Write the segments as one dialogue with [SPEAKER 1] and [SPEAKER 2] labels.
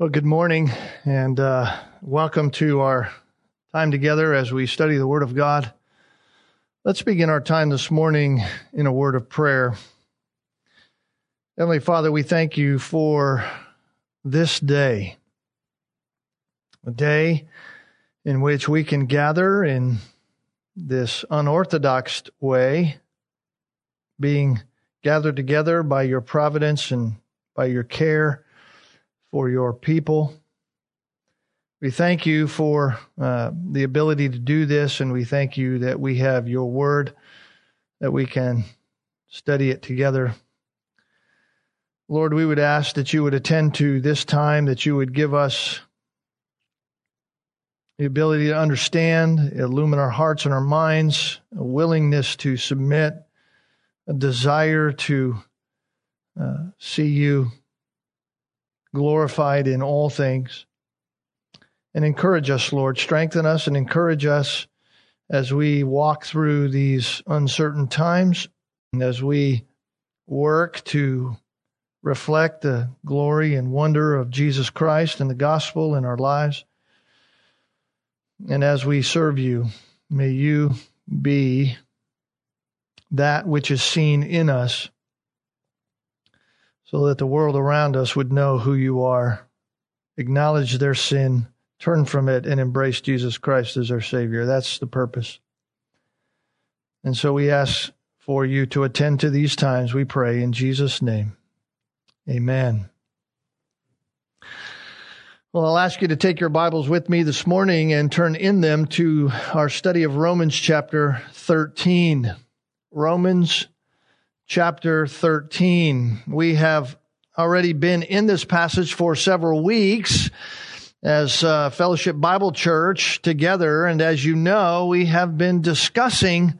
[SPEAKER 1] Well, good morning and uh, welcome to our time together as we study the Word of God. Let's begin our time this morning in a word of prayer. Heavenly Father, we thank you for this day, a day in which we can gather in this unorthodox way, being gathered together by your providence and by your care for your people. We thank you for uh, the ability to do this, and we thank you that we have your word, that we can study it together. Lord, we would ask that you would attend to this time, that you would give us the ability to understand, illumine our hearts and our minds, a willingness to submit, a desire to uh, see you glorified in all things. And encourage us, Lord. Strengthen us and encourage us as we walk through these uncertain times and as we work to reflect the glory and wonder of Jesus Christ and the gospel in our lives. And as we serve you, may you be that which is seen in us so that the world around us would know who you are, acknowledge their sin, turn from it, and embrace Jesus Christ as our Savior. That's the purpose. And so we ask for you to attend to these times, we pray in Jesus' name. Amen. Well, I'll ask you to take your Bibles with me this morning and turn in them to our study of Romans chapter 13. Romans chapter 13. We have already been in this passage for several weeks as uh, Fellowship Bible Church together. And as you know, we have been discussing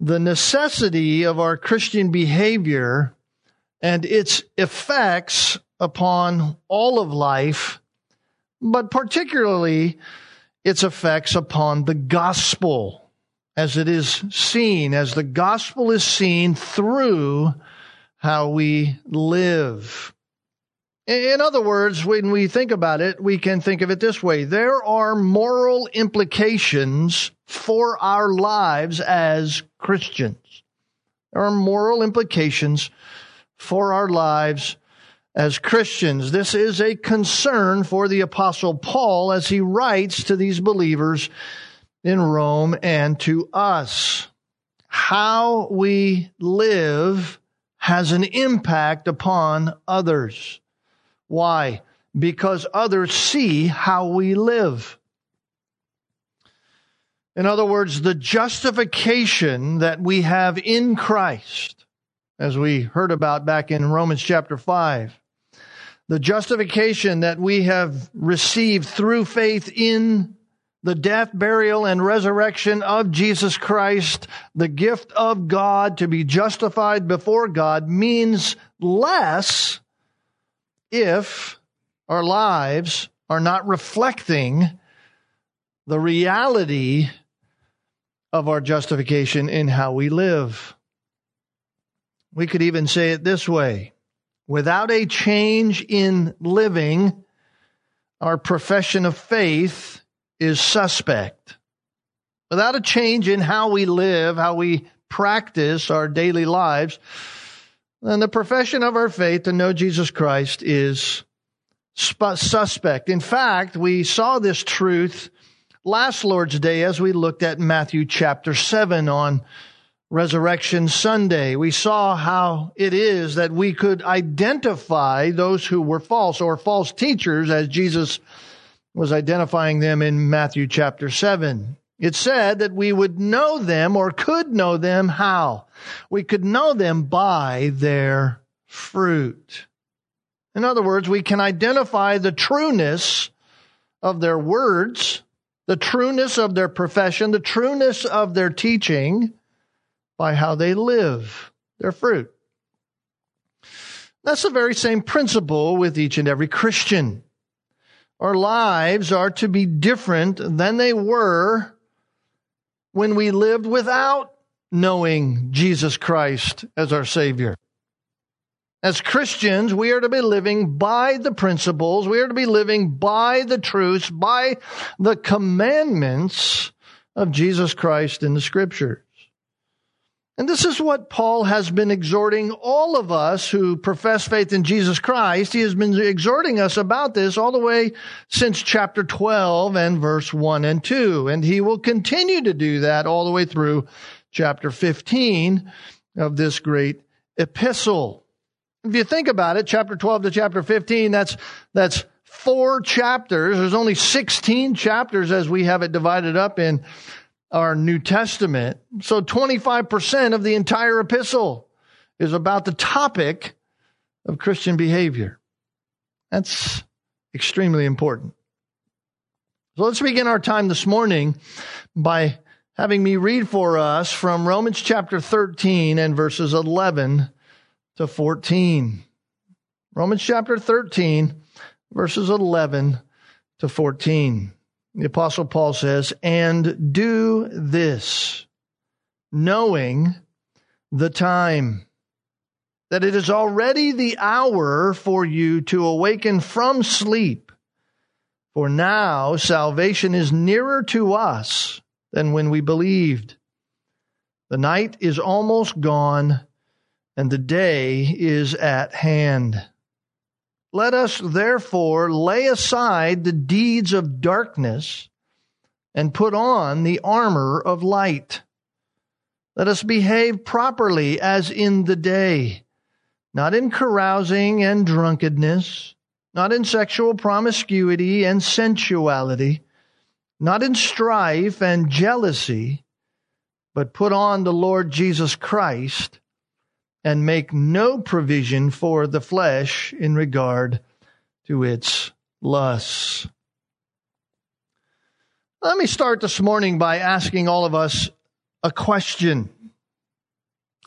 [SPEAKER 1] the necessity of our Christian behavior and its effects upon all of life, but particularly its effects upon the gospel as it is seen, as the gospel is seen through how we live. In other words, when we think about it, we can think of it this way. There are moral implications for our lives as Christians. There are moral implications for our lives as Christians. This is a concern for the apostle Paul as he writes to these believers in Rome and to us. How we live has an impact upon others. Why? Because others see how we live. In other words, the justification that we have in Christ, as we heard about back in Romans chapter 5, the justification that we have received through faith in the death, burial, and resurrection of Jesus Christ, the gift of God to be justified before God, means less if our lives are not reflecting the reality of our justification in how we live. We could even say it this way without a change in living, our profession of faith is suspect. Without a change in how we live, how we practice our daily lives, then the profession of our faith to know Jesus Christ is suspect. In fact, we saw this truth last Lord's Day as we looked at Matthew chapter 7 on Resurrection Sunday. We saw how it is that we could identify those who were false or false teachers as Jesus was identifying them in Matthew chapter 7. It said that we would know them or could know them how? We could know them by their fruit. In other words, we can identify the trueness of their words, the trueness of their profession, the trueness of their teaching by how they live, their fruit. That's the very same principle with each and every Christian. Our lives are to be different than they were when we lived without knowing Jesus Christ as our Savior. As Christians, we are to be living by the principles, we are to be living by the truths, by the commandments of Jesus Christ in the scriptures. And this is what Paul has been exhorting all of us who profess faith in Jesus Christ. He has been exhorting us about this all the way since chapter 12 and verse 1 and 2. And he will continue to do that all the way through chapter 15 of this great epistle. If you think about it, chapter 12 to chapter 15, that's, that's four chapters. There's only 16 chapters as we have it divided up in our New Testament. So 25% of the entire epistle is about the topic of Christian behavior. That's extremely important. So let's begin our time this morning by having me read for us from Romans chapter 13 and verses 11 to 14. Romans chapter 13, verses 11 to 14. The apostle Paul says, and do this, knowing the time, that it is already the hour for you to awaken from sleep. For now salvation is nearer to us than when we believed. The night is almost gone and the day is at hand. Let us therefore lay aside the deeds of darkness and put on the armor of light. Let us behave properly as in the day, not in carousing and drunkenness, not in sexual promiscuity and sensuality, not in strife and jealousy, but put on the Lord Jesus Christ and make no provision for the flesh in regard to its lusts. Let me start this morning by asking all of us a question.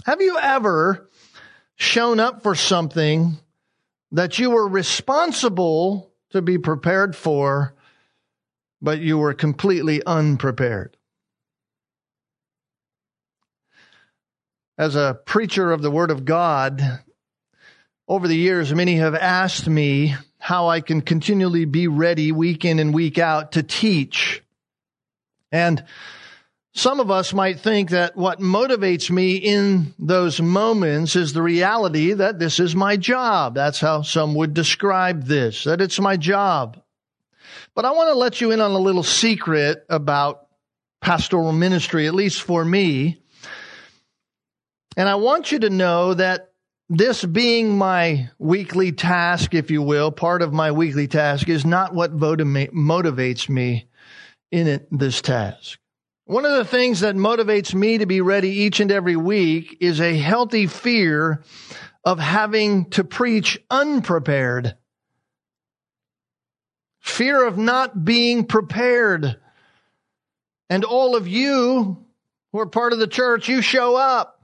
[SPEAKER 1] Have you ever shown up for something that you were responsible to be prepared for, but you were completely unprepared? As a preacher of the Word of God, over the years, many have asked me how I can continually be ready week in and week out to teach. And some of us might think that what motivates me in those moments is the reality that this is my job. That's how some would describe this, that it's my job. But I want to let you in on a little secret about pastoral ministry, at least for me. And I want you to know that this being my weekly task, if you will, part of my weekly task is not what motivates me in it, this task. One of the things that motivates me to be ready each and every week is a healthy fear of having to preach unprepared. Fear of not being prepared. And all of you who are part of the church, you show up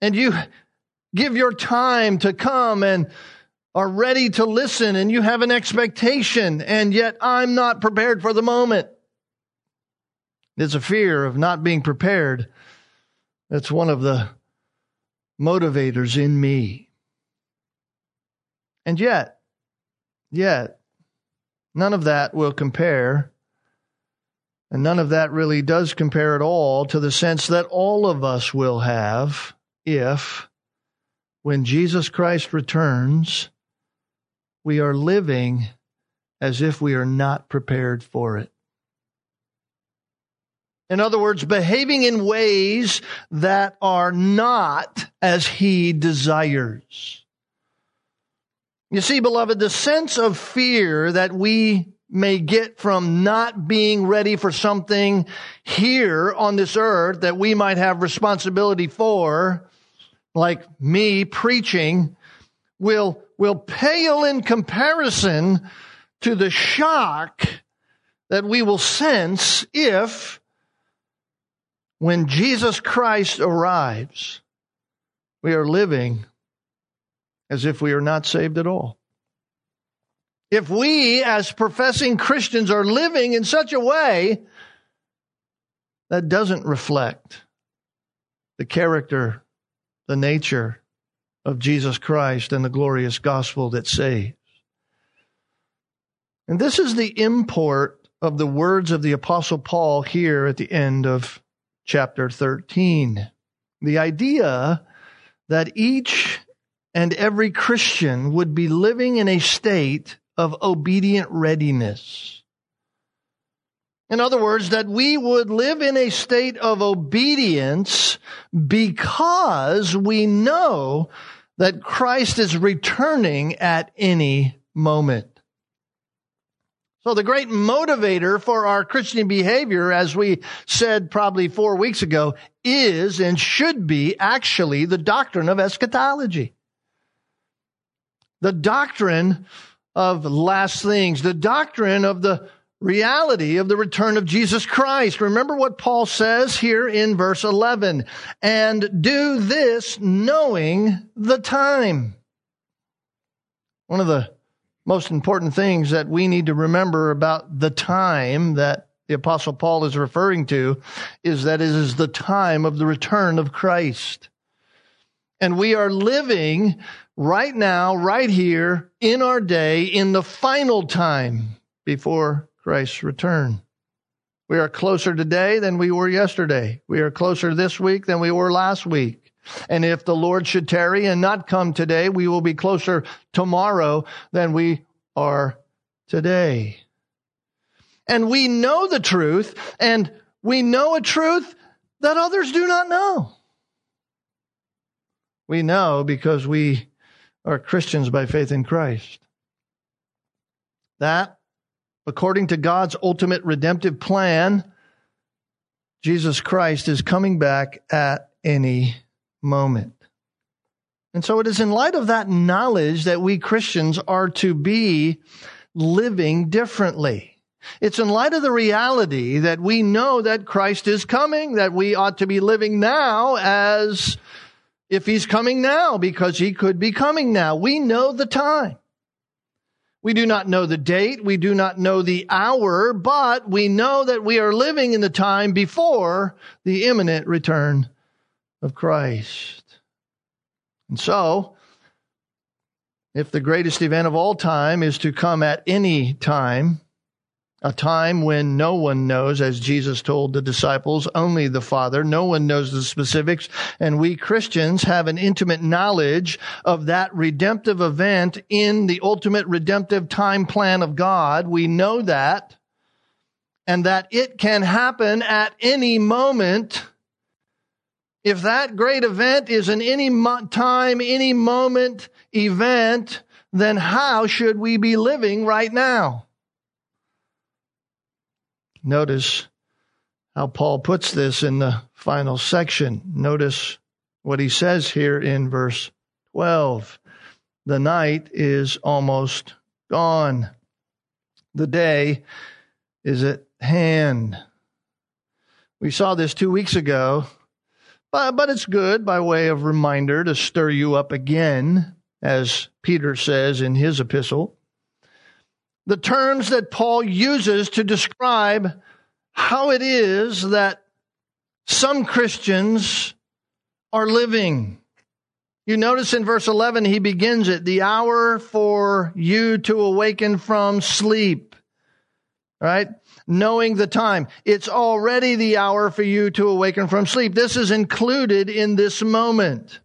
[SPEAKER 1] and you give your time to come and are ready to listen and you have an expectation and yet I'm not prepared for the moment. It's a fear of not being prepared. That's one of the motivators in me. And yet, yet, none of that will compare. And none of that really does compare at all to the sense that all of us will have if, when Jesus Christ returns, we are living as if we are not prepared for it. In other words, behaving in ways that are not as he desires. You see, beloved, the sense of fear that we may get from not being ready for something here on this earth that we might have responsibility for like me preaching will, will pale in comparison to the shock that we will sense if when Jesus Christ arrives, we are living as if we are not saved at all. If we, as professing Christians, are living in such a way that doesn't reflect the character the nature of Jesus Christ and the glorious gospel that saves. And this is the import of the words of the Apostle Paul here at the end of chapter 13. The idea that each and every Christian would be living in a state of obedient readiness. In other words, that we would live in a state of obedience because we know that Christ is returning at any moment. So the great motivator for our Christian behavior, as we said probably four weeks ago, is and should be actually the doctrine of eschatology. The doctrine of last things, the doctrine of the reality of the return of Jesus Christ. Remember what Paul says here in verse 11. And do this knowing the time. One of the most important things that we need to remember about the time that the apostle Paul is referring to is that it is the time of the return of Christ. And we are living right now, right here in our day in the final time before Christ's return. We are closer today than we were yesterday. We are closer this week than we were last week. And if the Lord should tarry and not come today, we will be closer tomorrow than we are today. And we know the truth, and we know a truth that others do not know. We know because we are Christians by faith in Christ. That, according to God's ultimate redemptive plan, Jesus Christ is coming back at any moment. And so it is in light of that knowledge that we Christians are to be living differently. It's in light of the reality that we know that Christ is coming, that we ought to be living now as if he's coming now, because he could be coming now. We know the time. We do not know the date. We do not know the hour, but we know that we are living in the time before the imminent return of Christ. And so, if the greatest event of all time is to come at any time, a time when no one knows, as Jesus told the disciples, only the Father. No one knows the specifics. And we Christians have an intimate knowledge of that redemptive event in the ultimate redemptive time plan of God. We know that. And that it can happen at any moment if that great event is an any time, any moment event, then how should we be living right now? Notice how Paul puts this in the final section. Notice what he says here in verse 12. The night is almost gone. The day is at hand. We saw this two weeks ago but, but it's good by way of reminder to stir you up again, as Peter says in his epistle. The terms that Paul uses to describe how it is that some Christians are living. You notice in verse 11, he begins it, the hour for you to awaken from sleep. Right? knowing the time. It's already the hour for you to awaken from sleep. This is included in this moment.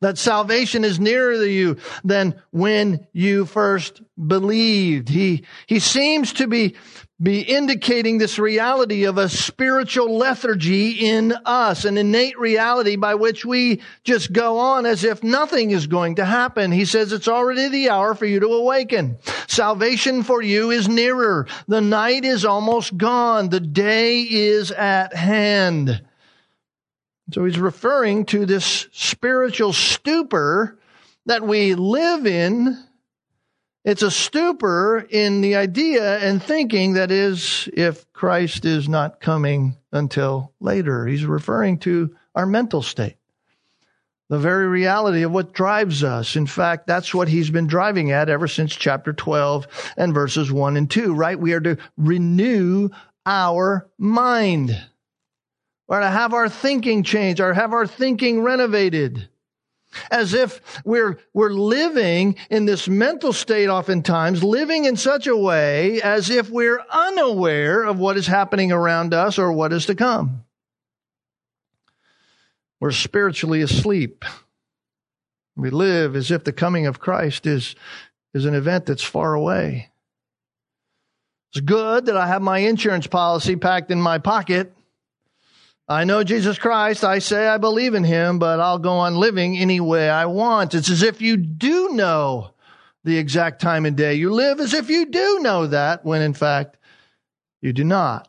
[SPEAKER 1] That salvation is nearer to you than when you first believed. He, he seems to be be indicating this reality of a spiritual lethargy in us, an innate reality by which we just go on as if nothing is going to happen. He says it's already the hour for you to awaken. Salvation for you is nearer. The night is almost gone. The day is at hand. So he's referring to this spiritual stupor that we live in it's a stupor in the idea and thinking that is if Christ is not coming until later. He's referring to our mental state. The very reality of what drives us. In fact, that's what he's been driving at ever since chapter 12 and verses 1 and 2, right? We are to renew our mind. We're to have our thinking changed or have our thinking renovated. as if we're, we're living in this mental state oftentimes, living in such a way as if we're unaware of what is happening around us or what is to come. We're spiritually asleep. We live as if the coming of Christ is, is an event that's far away. It's good that I have my insurance policy packed in my pocket I know Jesus Christ. I say I believe in him, but I'll go on living any way I want. It's as if you do know the exact time and day. You live as if you do know that, when in fact you do not.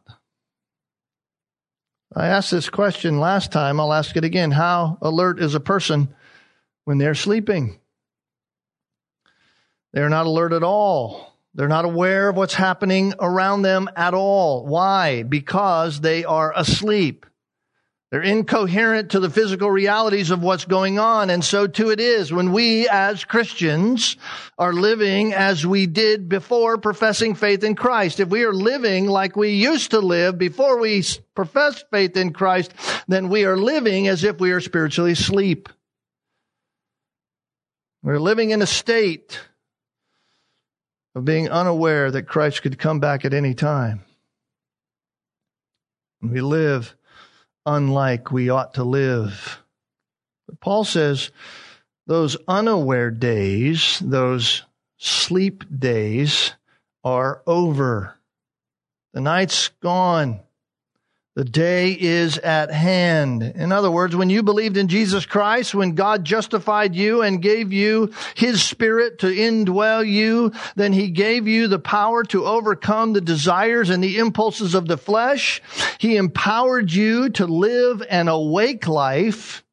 [SPEAKER 1] I asked this question last time. I'll ask it again. How alert is a person when they're sleeping? They're not alert at all. They're not aware of what's happening around them at all. Why? Because they are asleep. They're incoherent to the physical realities of what's going on. And so too it is when we as Christians are living as we did before professing faith in Christ. If we are living like we used to live before we professed faith in Christ, then we are living as if we are spiritually asleep. We're living in a state of being unaware that Christ could come back at any time. We live unlike we ought to live. But Paul says those unaware days, those sleep days, are over. The night's gone. The day is at hand. In other words, when you believed in Jesus Christ, when God justified you and gave you His Spirit to indwell you, then He gave you the power to overcome the desires and the impulses of the flesh. He empowered you to live an awake life.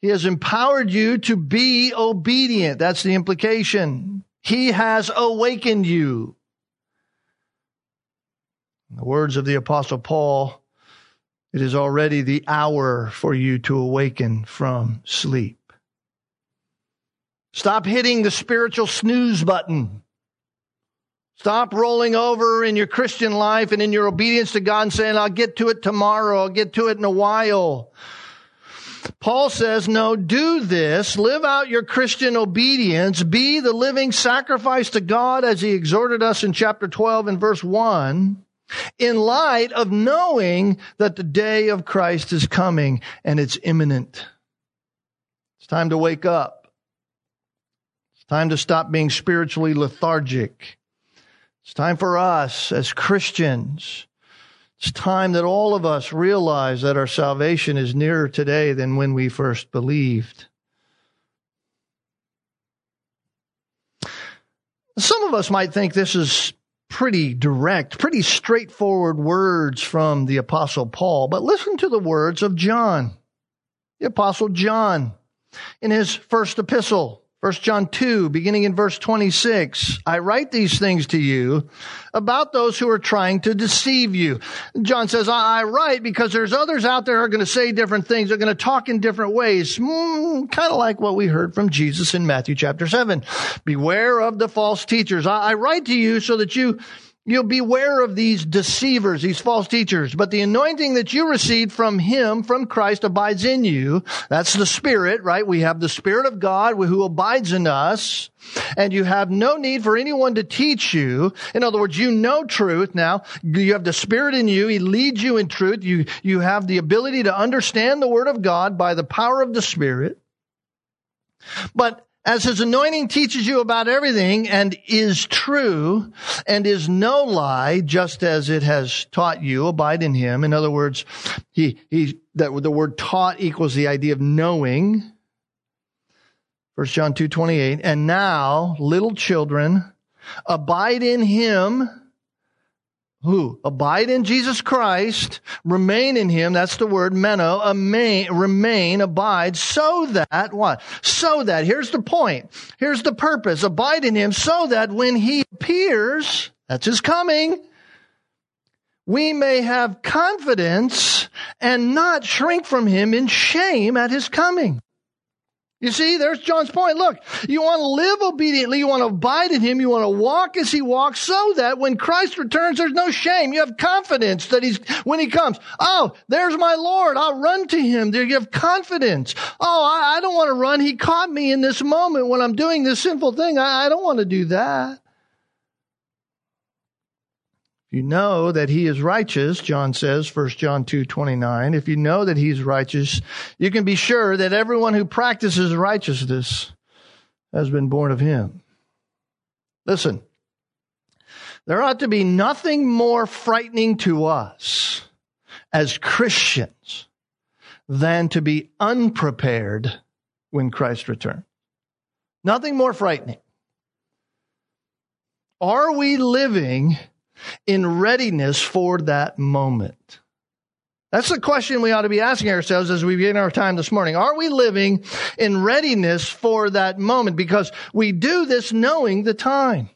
[SPEAKER 1] He has empowered you to be obedient. That's the implication. He has awakened you. In the words of the apostle Paul, it is already the hour for you to awaken from sleep. Stop hitting the spiritual snooze button. Stop rolling over in your Christian life and in your obedience to God and saying, I'll get to it tomorrow. I'll get to it in a while. Paul says, no, do this. Live out your Christian obedience. Be the living sacrifice to God as he exhorted us in chapter 12 and verse 1 in light of knowing that the day of Christ is coming and it's imminent. It's time to wake up. It's time to stop being spiritually lethargic. It's time for us as Christians. It's time that all of us realize that our salvation is nearer today than when we first believed. Some of us might think this is pretty direct, pretty straightforward words from the apostle Paul, but listen to the words of John, the apostle John in his first epistle. 1 John 2, beginning in verse 26, I write these things to you about those who are trying to deceive you. John says, I, write because there's others out there who are going to say different things. They're going to talk in different ways. Mm, kind of like what we heard from Jesus in Matthew chapter 7. Beware of the false teachers. I, I write to you so that you You'll beware of these deceivers, these false teachers. But the anointing that you received from Him, from Christ, abides in you. That's the Spirit, right? We have the Spirit of God who abides in us. And you have no need for anyone to teach you. In other words, you know truth now. You have the Spirit in you. He leads you in truth. You, you have the ability to understand the Word of God by the power of the Spirit. But as his anointing teaches you about everything and is true and is no lie, just as it has taught you, abide in him. In other words, he, he, that the word taught equals the idea of knowing. First John 2, 28. And now, little children, abide in him who abide in Jesus Christ, remain in him. That's the word meno, remain, remain, abide, so that what? So that, here's the point. Here's the purpose. Abide in him so that when he appears, that's his coming, we may have confidence and not shrink from him in shame at his coming. You see, there's John's point. Look, you want to live obediently. You want to abide in him. You want to walk as he walks so that when Christ returns, there's no shame. You have confidence that he's, when he comes, oh, there's my Lord. I'll run to him. You have confidence. Oh, I, I don't want to run. He caught me in this moment when I'm doing this sinful thing. I, I don't want to do that. You know that he is righteous, John says, 1 John 2 29. If you know that he's righteous, you can be sure that everyone who practices righteousness has been born of him. Listen, there ought to be nothing more frightening to us as Christians than to be unprepared when Christ returns. Nothing more frightening. Are we living in readiness for that moment? That's the question we ought to be asking ourselves as we begin our time this morning. Are we living in readiness for that moment? Because we do this knowing the time.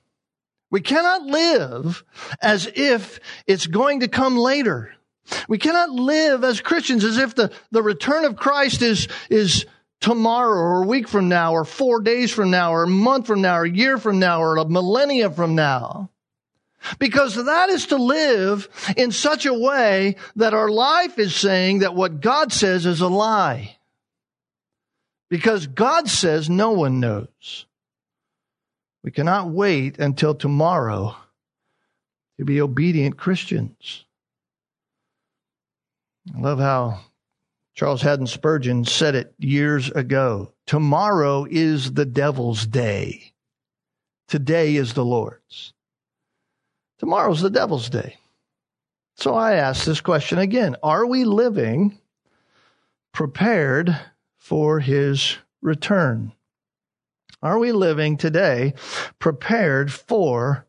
[SPEAKER 1] We cannot live as if it's going to come later. We cannot live as Christians as if the, the return of Christ is, is tomorrow or a week from now or four days from now or a month from now or a year from now or a millennia from now. Because that is to live in such a way that our life is saying that what God says is a lie. Because God says no one knows. We cannot wait until tomorrow to be obedient Christians. I love how Charles Haddon Spurgeon said it years ago. Tomorrow is the devil's day. Today is the Lord's. Tomorrow's the devil's day. So I ask this question again Are we living prepared for his return? Are we living today prepared for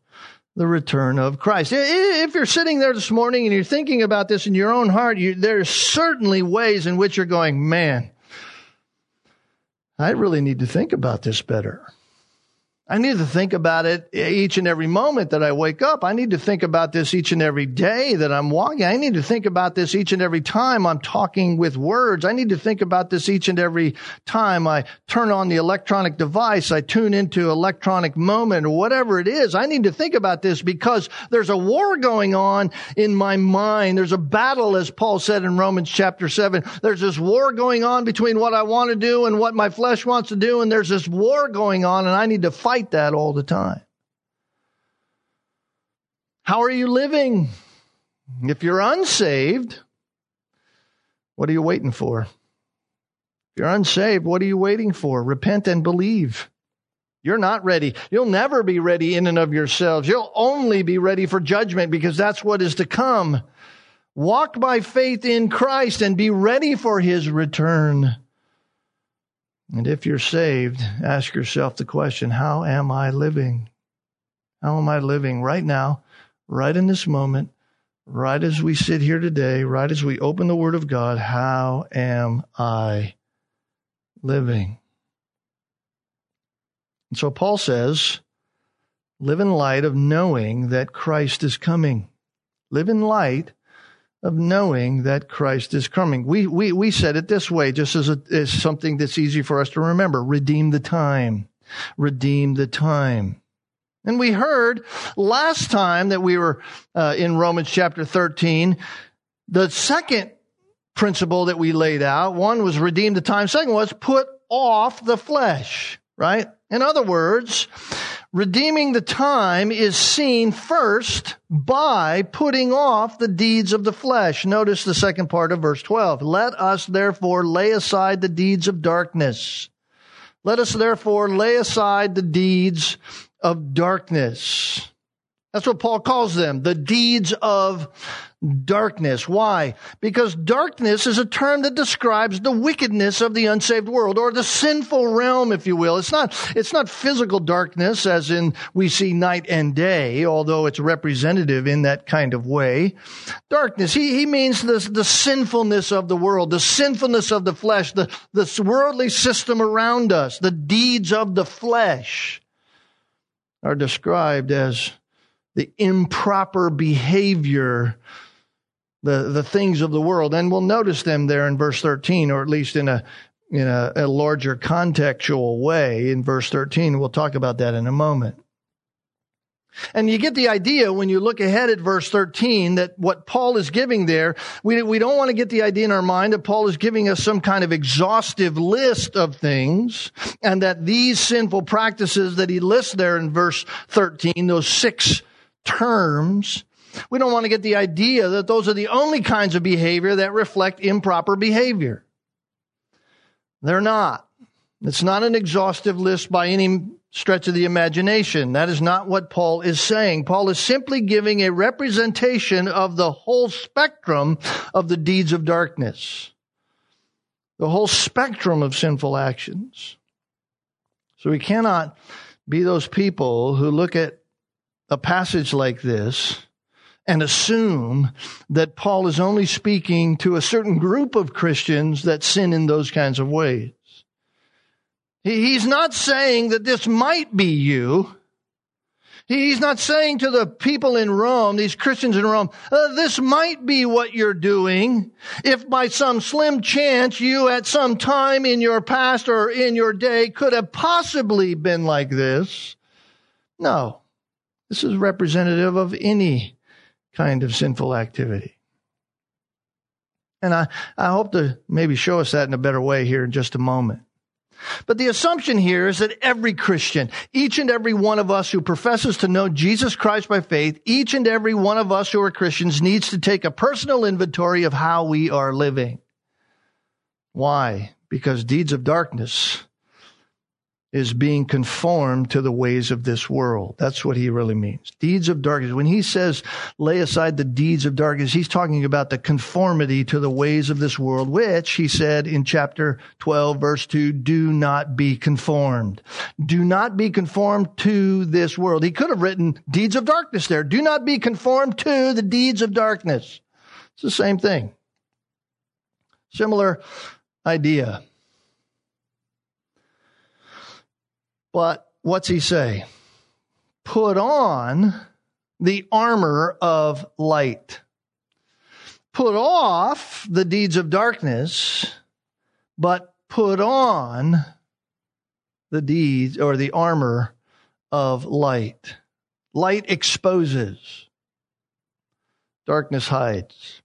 [SPEAKER 1] the return of Christ? If you're sitting there this morning and you're thinking about this in your own heart, you, there's certainly ways in which you're going, man, I really need to think about this better. I need to think about it each and every moment that I wake up. I need to think about this each and every day that I'm walking. I need to think about this each and every time I'm talking with words. I need to think about this each and every time I turn on the electronic device, I tune into electronic moment or whatever it is. I need to think about this because there's a war going on in my mind. There's a battle, as Paul said in Romans chapter 7. There's this war going on between what I want to do and what my flesh wants to do. And there's this war going on and I need to fight fight that all the time. How are you living? If you're unsaved, what are you waiting for? If you're unsaved, what are you waiting for? Repent and believe. You're not ready. You'll never be ready in and of yourselves. You'll only be ready for judgment because that's what is to come. Walk by faith in Christ and be ready for his return. And if you're saved, ask yourself the question how am I living? How am I living right now, right in this moment, right as we sit here today, right as we open the Word of God? How am I living? And so Paul says, live in light of knowing that Christ is coming. Live in light of knowing that Christ is coming. We, we, we said it this way, just as, a, as something that's easy for us to remember. Redeem the time. Redeem the time. And we heard last time that we were uh, in Romans chapter 13, the second principle that we laid out, one was redeem the time. Second was put off the flesh, right? In other words, Redeeming the time is seen first by putting off the deeds of the flesh. Notice the second part of verse 12. Let us therefore lay aside the deeds of darkness. Let us therefore lay aside the deeds of darkness. That's what Paul calls them, the deeds of darkness. Why? Because darkness is a term that describes the wickedness of the unsaved world or the sinful realm, if you will. It's not, it's not physical darkness as in we see night and day, although it's representative in that kind of way. Darkness, he, he means the, the sinfulness of the world, the sinfulness of the flesh, the, the worldly system around us, the deeds of the flesh are described as the improper behavior the, the things of the world. And we'll notice them there in verse 13, or at least in a, in a, a larger contextual way in verse 13. We'll talk about that in a moment. And you get the idea when you look ahead at verse 13 that what Paul is giving there, we, we don't want to get the idea in our mind that Paul is giving us some kind of exhaustive list of things and that these sinful practices that he lists there in verse 13, those six terms, we don't want to get the idea that those are the only kinds of behavior that reflect improper behavior. They're not. It's not an exhaustive list by any stretch of the imagination. That is not what Paul is saying. Paul is simply giving a representation of the whole spectrum of the deeds of darkness, the whole spectrum of sinful actions. So we cannot be those people who look at a passage like this and assume that Paul is only speaking to a certain group of Christians that sin in those kinds of ways. He's not saying that this might be you. He's not saying to the people in Rome, these Christians in Rome, uh, this might be what you're doing. If by some slim chance you at some time in your past or in your day could have possibly been like this. No, this is representative of any kind of sinful activity. And I, I hope to maybe show us that in a better way here in just a moment. But the assumption here is that every Christian, each and every one of us who professes to know Jesus Christ by faith, each and every one of us who are Christians needs to take a personal inventory of how we are living. Why? Because deeds of darkness is being conformed to the ways of this world. That's what he really means. Deeds of darkness. When he says lay aside the deeds of darkness, he's talking about the conformity to the ways of this world, which he said in chapter 12 verse 2, do not be conformed. Do not be conformed to this world. He could have written deeds of darkness there. Do not be conformed to the deeds of darkness. It's the same thing. Similar idea. But what's he say? Put on the armor of light. Put off the deeds of darkness, but put on the deeds or the armor of light. Light exposes, darkness hides.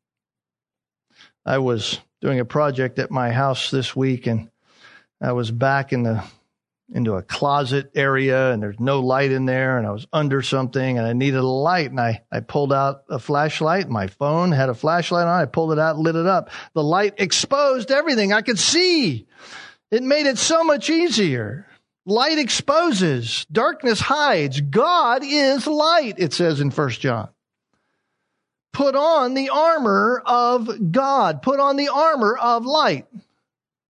[SPEAKER 1] I was doing a project at my house this week and I was back in the into a closet area and there's no light in there and I was under something and I needed a light and I, I pulled out a flashlight. My phone had a flashlight on. I pulled it out, lit it up. The light exposed everything I could see. It made it so much easier. Light exposes, darkness hides. God is light, it says in First John. Put on the armor of God. Put on the armor of light.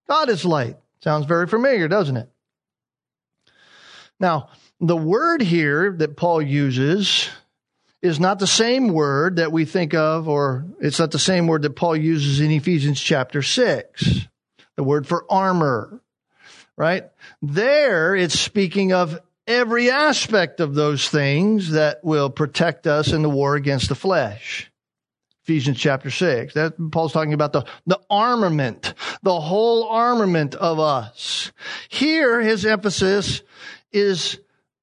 [SPEAKER 1] God is light. Sounds very familiar, doesn't it? Now, the word here that Paul uses is not the same word that we think of, or it's not the same word that Paul uses in Ephesians chapter 6, the word for armor, right? There, it's speaking of every aspect of those things that will protect us in the war against the flesh. Ephesians chapter 6. That Paul's talking about the, the armament, the whole armament of us. Here, his emphasis is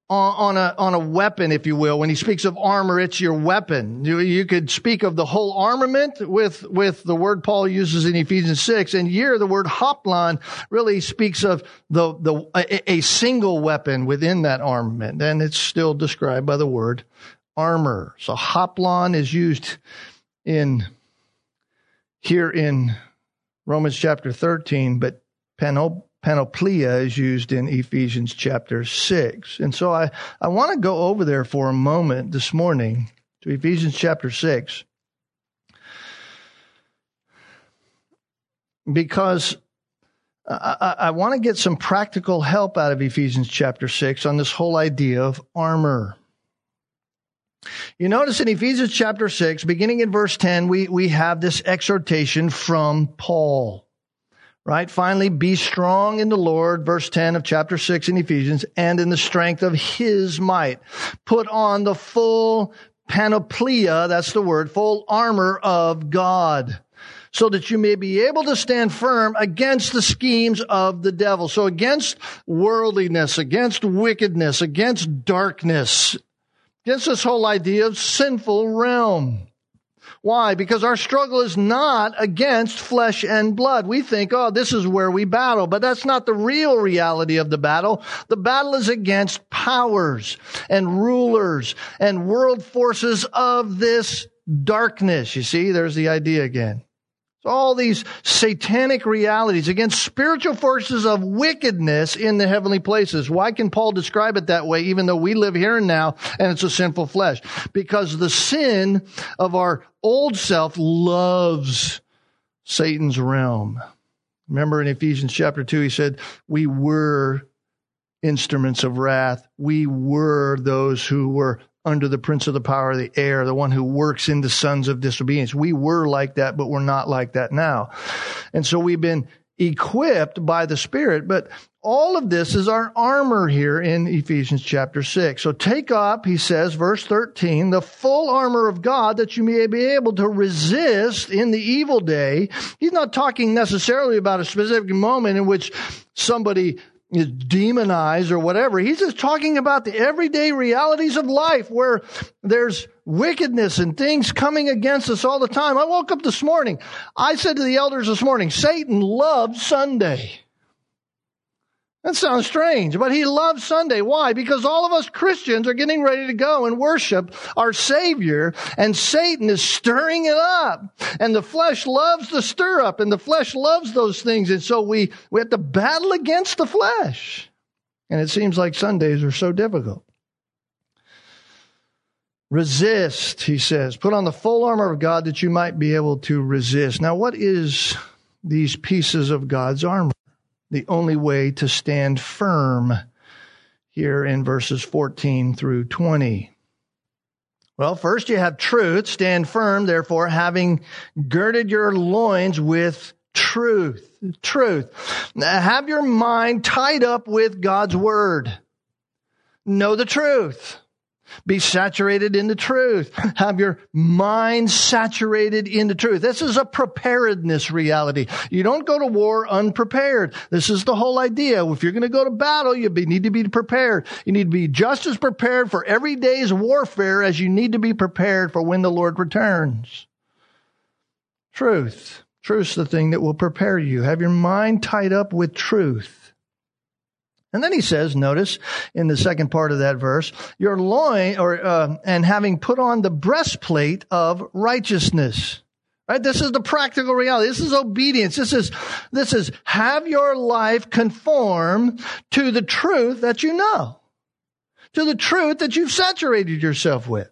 [SPEAKER 1] on, a on a weapon, if you will. When he speaks of armor, it's your weapon. You, you could speak of the whole armament with with the word Paul uses in Ephesians six, and here the word hoplon really speaks of the the a, a single weapon within that armament, and it's still described by the word armor. So hoplon is used in here in Romans chapter thirteen, but panop panoplia is used in Ephesians chapter 6. And so I, I want to go over there for a moment this morning to Ephesians chapter 6 because I, I, want to get some practical help out of Ephesians chapter 6 on this whole idea of armor. You notice in Ephesians chapter 6, beginning in verse 10, we, we have this exhortation from Paul right? Finally, be strong in the Lord, verse 10 of chapter 6 in Ephesians, and in the strength of his might. Put on the full panoplia, that's the word, full armor of God, so that you may be able to stand firm against the schemes of the devil. So against worldliness, against wickedness, against darkness, against this whole idea of sinful realm. Why? Because our struggle is not against flesh and blood. We think, oh, this is where we battle, but that's not the real reality of the battle. The battle is against powers and rulers and world forces of this darkness. You see, there's the idea again all these satanic realities against spiritual forces of wickedness in the heavenly places. Why can Paul describe it that way, even though we live here and now and it's a sinful flesh? Because the sin of our old self loves Satan's realm. Remember in Ephesians chapter 2, he said, We were instruments of wrath. We were those who were under the prince of the power of the air, the one who works in the sons of disobedience. We were like that, but we're not like that now. And so we've been equipped by the Spirit, but all of this is our armor here in Ephesians chapter 6. So take up, he says, verse 13, the full armor of God that you may be able to resist in the evil day. He's not talking necessarily about a specific moment in which somebody is demonized or whatever. He's just talking about the everyday realities of life where there's wickedness and things coming against us all the time. I woke up this morning. I said to the elders this morning, Satan loves Sunday. That sounds strange, but he loves Sunday. Why? Because all of us Christians are getting ready to go and worship our Savior, and Satan is stirring it up. And the flesh loves the stir up, and the flesh loves those things. And so we, we have to battle against the flesh. And it seems like Sundays are so difficult. Resist, he says. Put on the full armor of God that you might be able to resist. Now, what is these pieces of God's armor? The only way to stand firm here in verses 14 through 20. Well, first you have truth. Stand firm, therefore, having girded your loins with truth. Truth. Have your mind tied up with God's word. Know the truth. Be saturated in the truth. Have your mind saturated in the truth. This is a preparedness reality. You don't go to war unprepared. This is the whole idea. If you're going to go to battle, you need to be prepared. You need to be just as prepared for every day's warfare as you need to be prepared for when the Lord returns. Truth. Truth's the thing that will prepare you. Have your mind tied up with truth. And then he says, notice in the second part of that verse, your loin, or uh, and having put on the breastplate of righteousness. Right? This is the practical reality. This is obedience. This is this is have your life conform to the truth that you know, to the truth that you've saturated yourself with.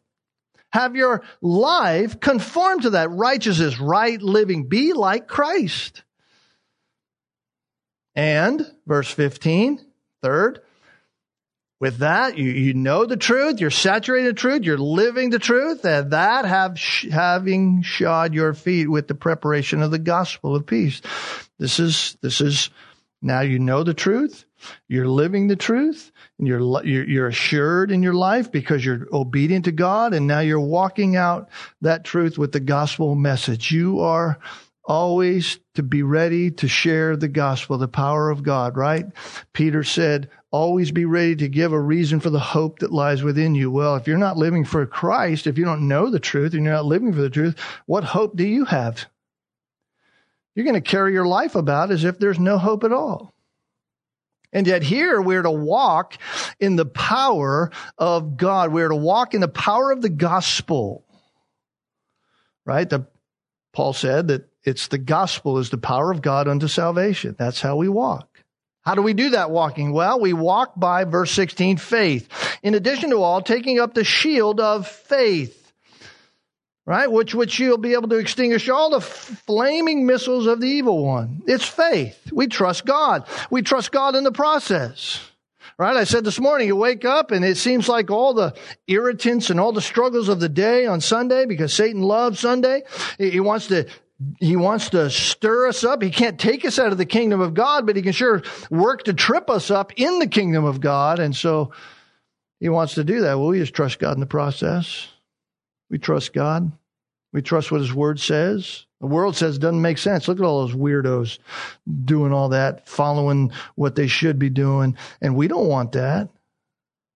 [SPEAKER 1] Have your life conform to that righteousness, right living. Be like Christ. And verse 15, Third, with that, you, you know the truth, you're saturated truth, you're living the truth, and that have, having shod your feet with the preparation of the gospel of peace. This is, this is, now you know the truth, you're living the truth, and you're, you're assured in your life because you're obedient to God, and now you're walking out that truth with the gospel message. You are always to be ready to share the gospel, the power of God, right? Peter said, always be ready to give a reason for the hope that lies within you. Well, if you're not living for Christ, if you don't know the truth and you're not living for the truth, what hope do you have? You're going to carry your life about as if there's no hope at all. And yet here we're to walk in the power of God. We're to walk in the power of the gospel. Right? The, Paul said that it's the gospel is the power of God unto salvation. That's how we walk. How do we do that walking? Well, we walk by verse 16, faith. In addition to all, taking up the shield of faith. Right? Which, which you'll be able to extinguish all the flaming missiles of the evil one. It's faith. We trust God. We trust God in the process. Right? I said this morning, you wake up and it seems like all the irritants and all the struggles of the day on Sunday, because Satan loves Sunday, he wants to he wants to stir us up. He can't take us out of the kingdom of God, but he can sure work to trip us up in the kingdom of God. And so he wants to do that. Well, we just trust God in the process. We trust God. We trust what his word says. The world says doesn't make sense. Look at all those weirdos doing all that, following what they should be doing. And we don't want that.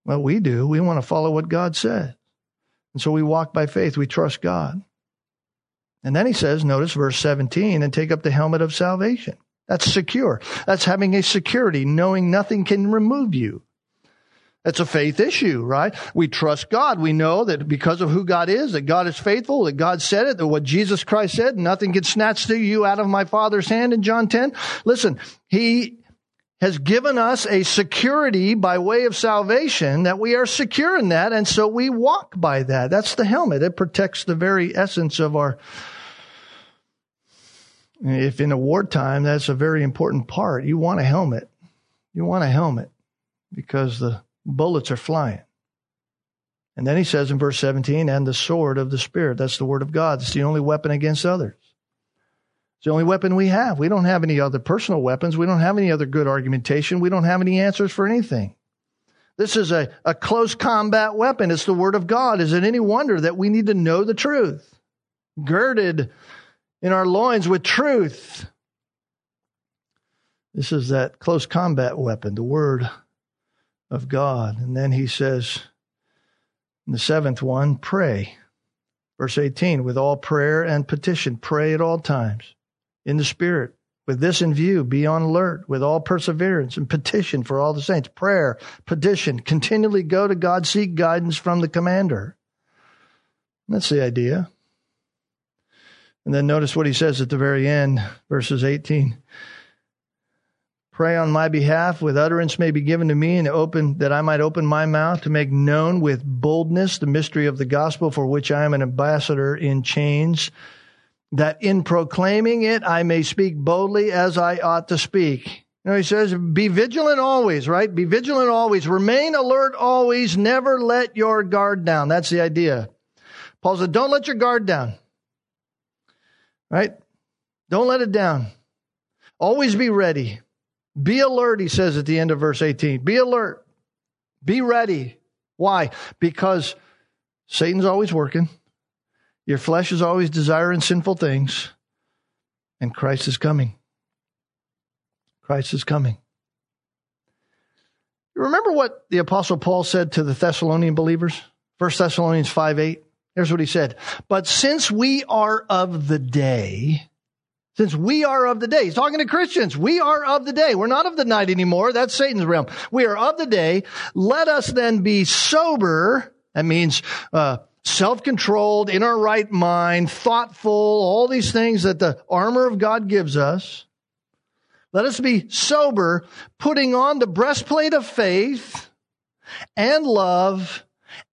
[SPEAKER 1] Well, we do. We want to follow what God said. And so we walk by faith. We trust God. And then he says, notice verse 17, and take up the helmet of salvation. That's secure. That's having a security, knowing nothing can remove you. That's a faith issue, right? We trust God. We know that because of who God is, that God is faithful, that God said it, that what Jesus Christ said, nothing can snatch you out of my Father's hand in John 10. Listen, He has given us a security by way of salvation that we are secure in that, and so we walk by that. That's the helmet. It protects the very essence of our if in a wartime, that's a very important part. You want a helmet. You want a helmet because the bullets are flying. And then he says in verse 17, and the sword of the Spirit. That's the word of God. It's the only weapon against others. It's the only weapon we have. We don't have any other personal weapons. We don't have any other good argumentation. We don't have any answers for anything. This is a, a close combat weapon. It's the word of God. Is it any wonder that we need to know the truth? Girded in our loins with truth. This is that close combat weapon, the word of God. And then he says in the seventh one, pray. Verse 18, with all prayer and petition, pray at all times in the Spirit. With this in view, be on alert with all perseverance and petition for all the saints. Prayer, petition, continually go to God, seek guidance from the commander. That's the idea. And then notice what he says at the very end, verses 18. Pray on my behalf with utterance may be given to me and open that I might open my mouth to make known with boldness the mystery of the gospel for which I am an ambassador in chains, that in proclaiming it I may speak boldly as I ought to speak. You know, he says, be vigilant always, right? Be vigilant always. Remain alert always. Never let your guard down. That's the idea. Paul said, don't let your guard down. Right? Don't let it down. Always be ready. Be alert, he says at the end of verse 18. Be alert. Be ready. Why? Because Satan's always working. Your flesh is always desiring sinful things. And Christ is coming. Christ is coming. Remember what the apostle Paul said to the Thessalonian believers? 1 Thessalonians 5 8. Here's what he said. But since we are of the day, since we are of the day, he's talking to Christians. We are of the day. We're not of the night anymore. That's Satan's realm. We are of the day. Let us then be sober. That means, uh, self-controlled, in our right mind, thoughtful, all these things that the armor of God gives us. Let us be sober, putting on the breastplate of faith and love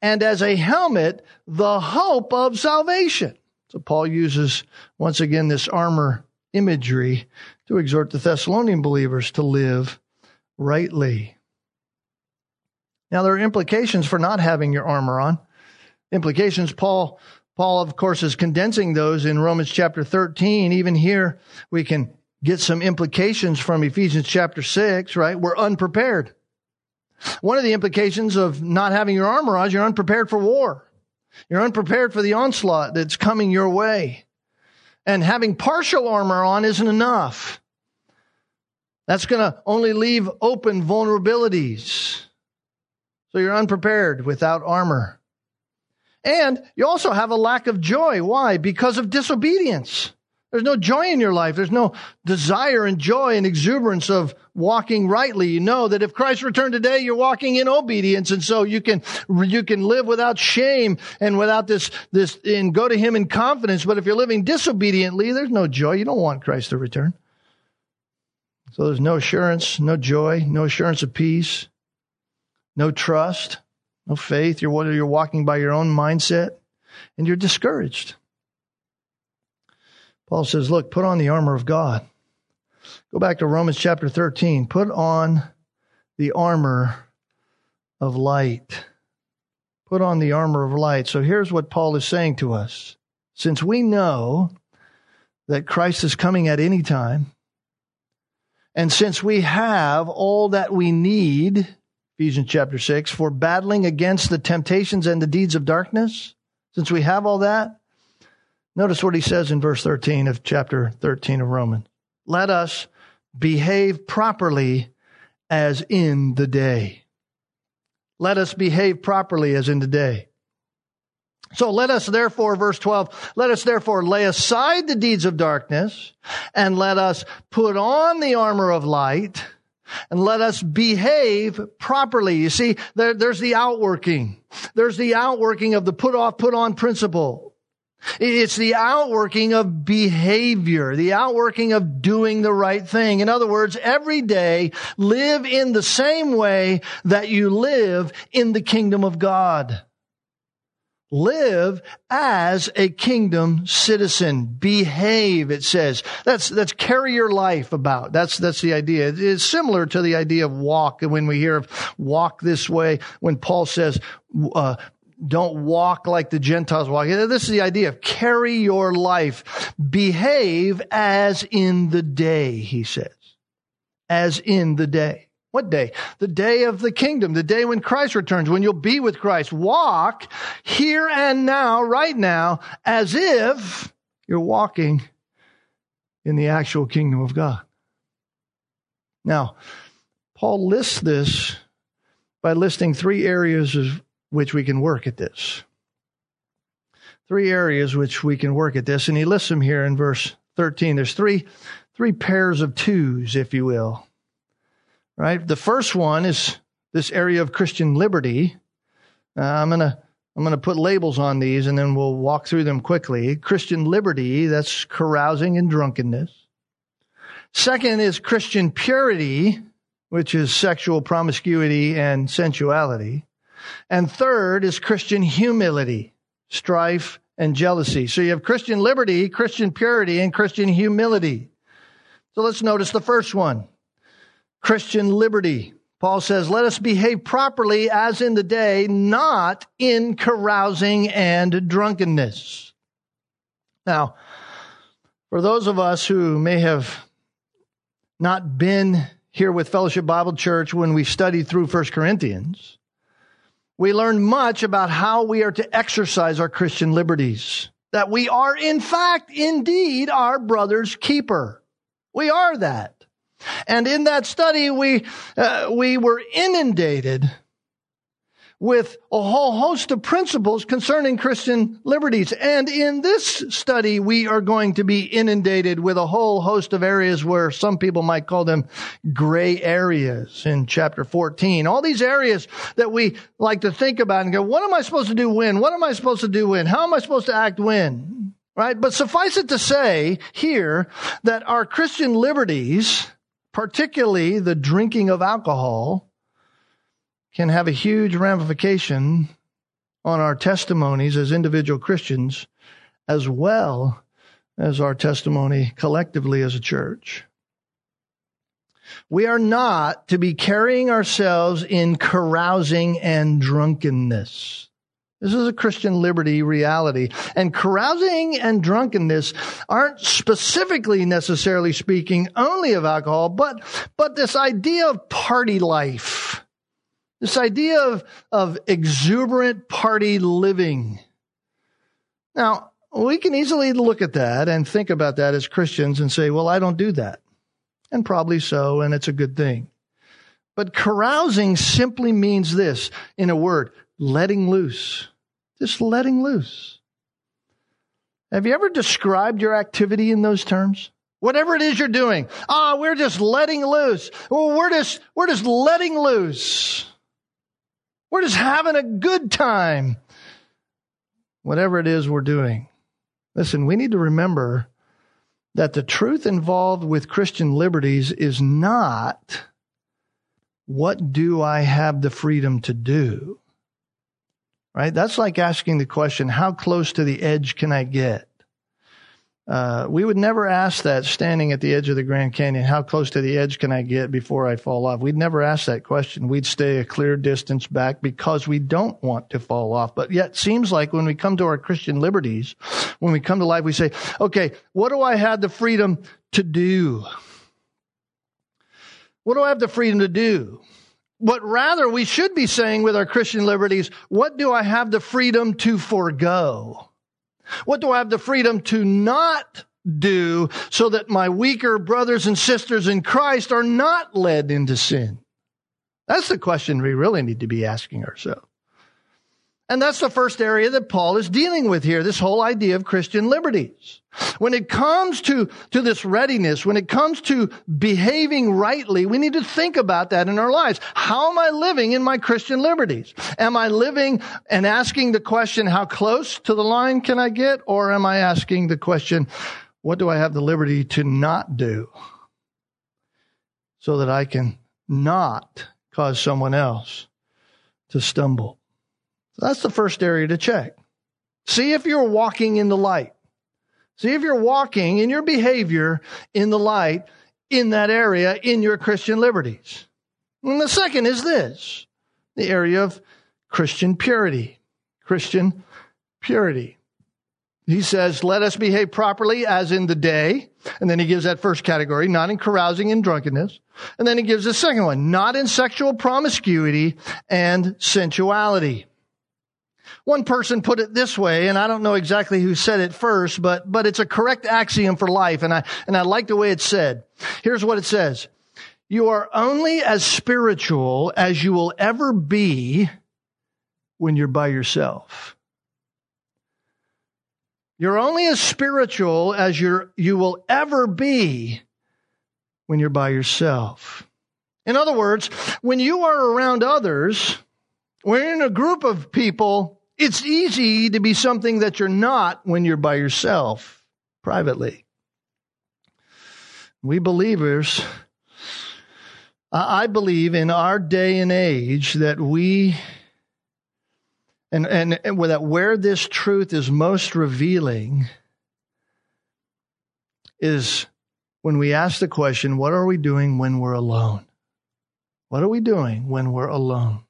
[SPEAKER 1] and as a helmet, the hope of salvation. So Paul uses once again this armor imagery to exhort the Thessalonian believers to live rightly. Now there are implications for not having your armor on. Implications Paul Paul of course is condensing those in Romans chapter 13. Even here we can get some implications from Ephesians chapter 6, right? We're unprepared. One of the implications of not having your armor on is you're unprepared for war. You're unprepared for the onslaught that's coming your way. And having partial armor on isn't enough. That's going to only leave open vulnerabilities. So you're unprepared without armor. And you also have a lack of joy. Why? Because of disobedience. There's no joy in your life. There's no desire and joy and exuberance of walking rightly. You know that if Christ returned today, you're walking in obedience. And so you can, you can live without shame and without this, this, and go to Him in confidence. But if you're living disobediently, there's no joy. You don't want Christ to return. So there's no assurance, no joy, no assurance of peace, no trust, no faith. You're, you're walking by your own mindset and you're discouraged. Paul says, look, put on the armor of God. Go back to Romans chapter 13. Put on the armor of light. Put on the armor of light. So here's what Paul is saying to us. Since we know that Christ is coming at any time, and since we have all that we need, Ephesians chapter 6, for battling against the temptations and the deeds of darkness, since we have all that, Notice what he says in verse 13 of chapter 13 of Romans. Let us behave properly as in the day. Let us behave properly as in the day. So let us therefore, verse 12, let us therefore lay aside the deeds of darkness and let us put on the armor of light and let us behave properly. You see, there, there's the outworking. There's the outworking of the put off, put on principle. It's the outworking of behavior, the outworking of doing the right thing. In other words, every day live in the same way that you live in the kingdom of God. Live as a kingdom citizen. Behave, it says. That's, that's carry your life about. That's, that's the idea. It's similar to the idea of walk. And When we hear of walk this way, when Paul says, uh, don't walk like the Gentiles walk. This is the idea of carry your life. Behave as in the day, he says. As in the day. What day? The day of the kingdom, the day when Christ returns, when you'll be with Christ. Walk here and now, right now, as if you're walking in the actual kingdom of God. Now, Paul lists this by listing three areas of which we can work at this. Three areas which we can work at this, and he lists them here in verse 13. There's three, three pairs of twos, if you will right? The first one is this area of Christian liberty. Uh, I'm to I'm to put labels on these and then we'll walk through them quickly. Christian liberty, that's carousing and drunkenness. Second is Christian purity, which is sexual promiscuity and sensuality. And third is Christian humility, strife and jealousy. So you have Christian liberty, Christian purity, and Christian humility. So let's notice the first one. Christian liberty. Paul says, let us behave properly as in the day, not in carousing and drunkenness. Now, for those of us who may have not been here with Fellowship Bible Church when we studied through 1 Corinthians, we learn much about how we are to exercise our Christian liberties. That we are, in fact, indeed, our brother's keeper. We are that. And in that study, we, uh, we were inundated with a whole host of principles concerning Christian liberties. And in this study, we are going to be inundated with a whole host of areas where some people might call them gray areas in chapter 14. All these areas that we like to think about and go, what am I supposed to do when? What am I supposed to do when? How am I supposed to act when? Right? But suffice it to say here that our Christian liberties particularly the drinking of alcohol, can have a huge ramification on our testimonies as individual Christians, as well as our testimony collectively as a church. We are not to be carrying ourselves in carousing and drunkenness. This is a Christian liberty reality. And carousing and drunkenness aren't specifically necessarily speaking only of alcohol, but, but this idea of party life. This idea of, of exuberant party living. Now, we can easily look at that and think about that as Christians and say, well, I don't do that. And probably so, and it's a good thing. But carousing simply means this in a word, letting loose. Just letting loose. Have you ever described your activity in those terms? Whatever it is you're doing. Ah, we're just letting loose. Well, we're just, we're just letting loose. We're just having a good time. Whatever it is we're doing. Listen, we need to remember that the truth involved with Christian liberties is not what do I have the freedom to do? right? That's like asking the question, how close to the edge can I get? Uh, we would never ask that standing at the edge of the Grand Canyon, how close to the edge can I get before I fall off? We'd never ask that question. We'd stay a clear distance back because we don't want to fall off. But yet seems like when we come to our Christian liberties, when we come to life, we say, okay, what do I have the freedom to do? What do I have the freedom to do? But rather, we should be saying with our Christian liberties, what do I have the freedom to forego? What do I have the freedom to not do so that my weaker brothers and sisters in Christ are not led into sin? That's the question we really need to be asking ourselves. And that's the first area that Paul is dealing with here, this whole idea of Christian liberties. When it comes to, to this readiness, when it comes to behaving rightly, we need to think about that in our lives. How am I living in my Christian liberties? Am I living and asking the question, how close to the line can I get? Or am I asking the question, what do I have the liberty to not do so that I can not cause someone else to stumble? So that's the first area to check. See if you're walking in the light. See if you're walking in your behavior in the light in that area in your Christian liberties. And the second is this the area of Christian purity. Christian purity. He says, let us behave properly as in the day. And then he gives that first category, not in carousing and drunkenness. And then he gives the second one, not in sexual promiscuity and sensuality. One person put it this way, and I don't know exactly who said it first, but, but it's a correct axiom for life, and I, and I like the way it's said. Here's what it says. You are only as spiritual as you will ever be when you're by yourself. You're only as spiritual as you're, you will ever be when you're by yourself. In other words, when you are around others, when you're in a group of people, it's easy to be something that you're not when you're by yourself privately. We believers, I believe in our day and age that we, and, and, and that where this truth is most revealing is when we ask the question, what are we doing when we're alone? What are we doing when we're alone?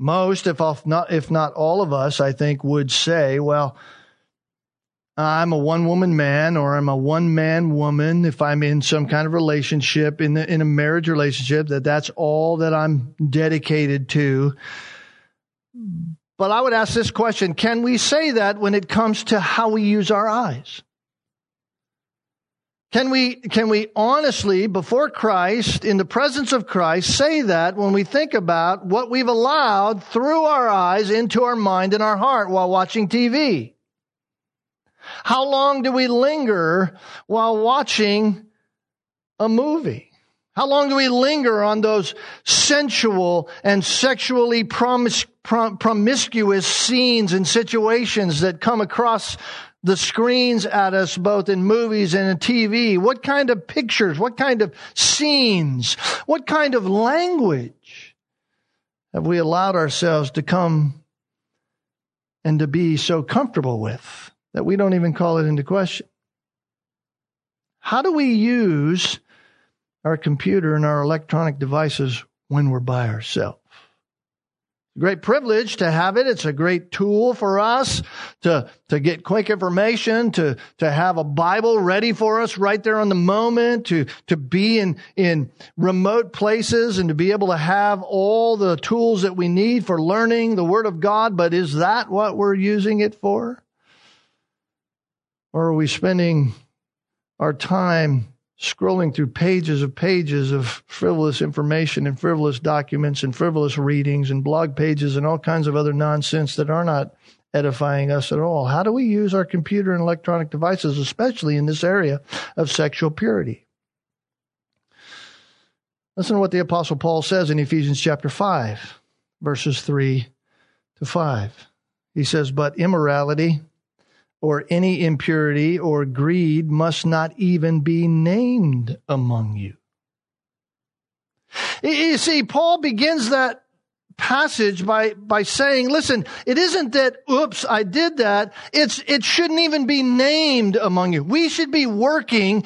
[SPEAKER 1] Most, if not, if not all of us, I think would say, well, I'm a one woman man or I'm a one man woman. If I'm in some kind of relationship, in, the, in a marriage relationship, that that's all that I'm dedicated to. But I would ask this question Can we say that when it comes to how we use our eyes? Can we, can we honestly, before Christ, in the presence of Christ, say that when we think about what we've allowed through our eyes into our mind and our heart while watching TV? How long do we linger while watching a movie? How long do we linger on those sensual and sexually promis- prom- promiscuous scenes and situations that come across the screens at us both in movies and in TV? What kind of pictures? What kind of scenes? What kind of language have we allowed ourselves to come and to be so comfortable with that we don't even call it into question? How do we use our computer and our electronic devices when we're by ourselves? Great privilege to have it. It's a great tool for us to, to get quick information, to, to have a Bible ready for us right there on the moment, to, to be in, in remote places and to be able to have all the tools that we need for learning the Word of God. But is that what we're using it for? Or are we spending our time scrolling through pages of pages of frivolous information and frivolous documents and frivolous readings and blog pages and all kinds of other nonsense that are not edifying us at all. How do we use our computer and electronic devices, especially in this area of sexual purity? Listen to what the Apostle Paul says in Ephesians chapter 5, verses 3 to 5. He says, But immorality, or any impurity or greed must not even be named among you. You see, Paul begins that passage by, by saying, listen, it isn't that, oops, I did that. It's, it shouldn't even be named among you. We should be working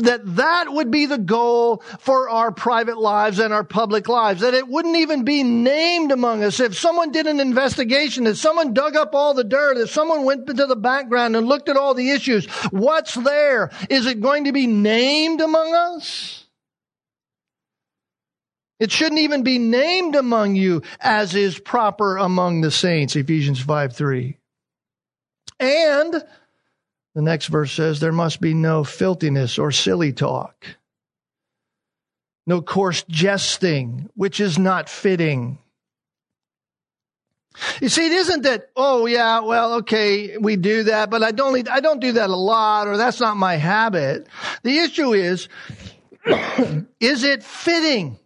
[SPEAKER 1] that that would be the goal for our private lives and our public lives, that it wouldn't even be named among us. If someone did an investigation, if someone dug up all the dirt, if someone went into the background and looked at all the issues, what's there? Is it going to be named among us? It shouldn't even be named among you as is proper among the saints, Ephesians 5 3. And the next verse says there must be no filthiness or silly talk, no coarse jesting, which is not fitting. You see, it isn't that, oh yeah, well, okay, we do that, but I don't, I don't do that a lot, or that's not my habit. The issue is, is it fitting?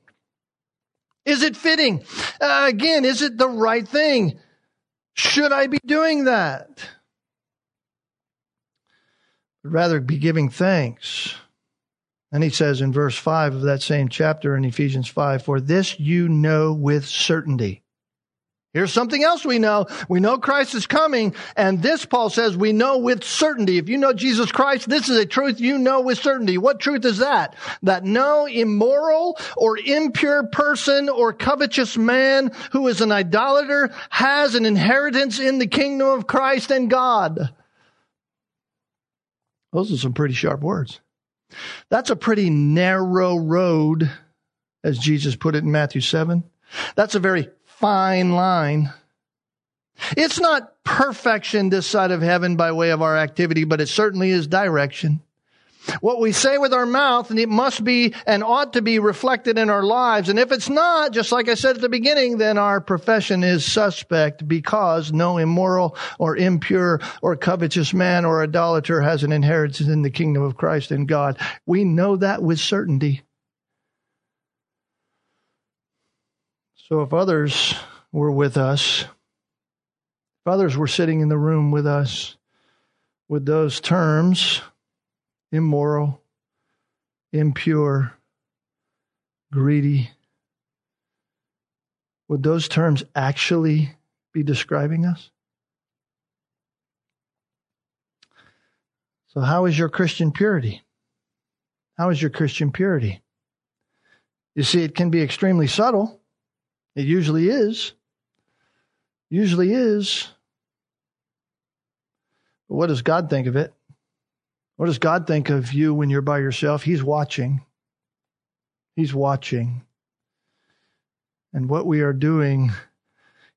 [SPEAKER 1] Is it fitting? Uh, again, is it the right thing? Should I be doing that? I'd rather be giving thanks. And he says in verse 5 of that same chapter in Ephesians 5 For this you know with certainty Here's something else we know. We know Christ is coming, and this, Paul says, we know with certainty. If you know Jesus Christ, this is a truth you know with certainty. What truth is that? That no immoral or impure person or covetous man who is an idolater has an inheritance in the kingdom of Christ and God. Those are some pretty sharp words. That's a pretty narrow road, as Jesus put it in Matthew 7. That's a very fine line. It's not perfection this side of heaven by way of our activity, but it certainly is direction. What we say with our mouth, and it must be and ought to be reflected in our lives. And if it's not, just like I said at the beginning, then our profession is suspect because no immoral or impure or covetous man or idolater has an inheritance in the kingdom of Christ and God. We know that with certainty. So if others were with us, if others were sitting in the room with us with those terms, immoral, impure, greedy, would those terms actually be describing us? So, how is your Christian purity? How is your Christian purity? You see, it can be extremely subtle. It usually is. Usually is. But what does God think of it? What does God think of you when you're by yourself? He's watching. He's watching. And what we are doing,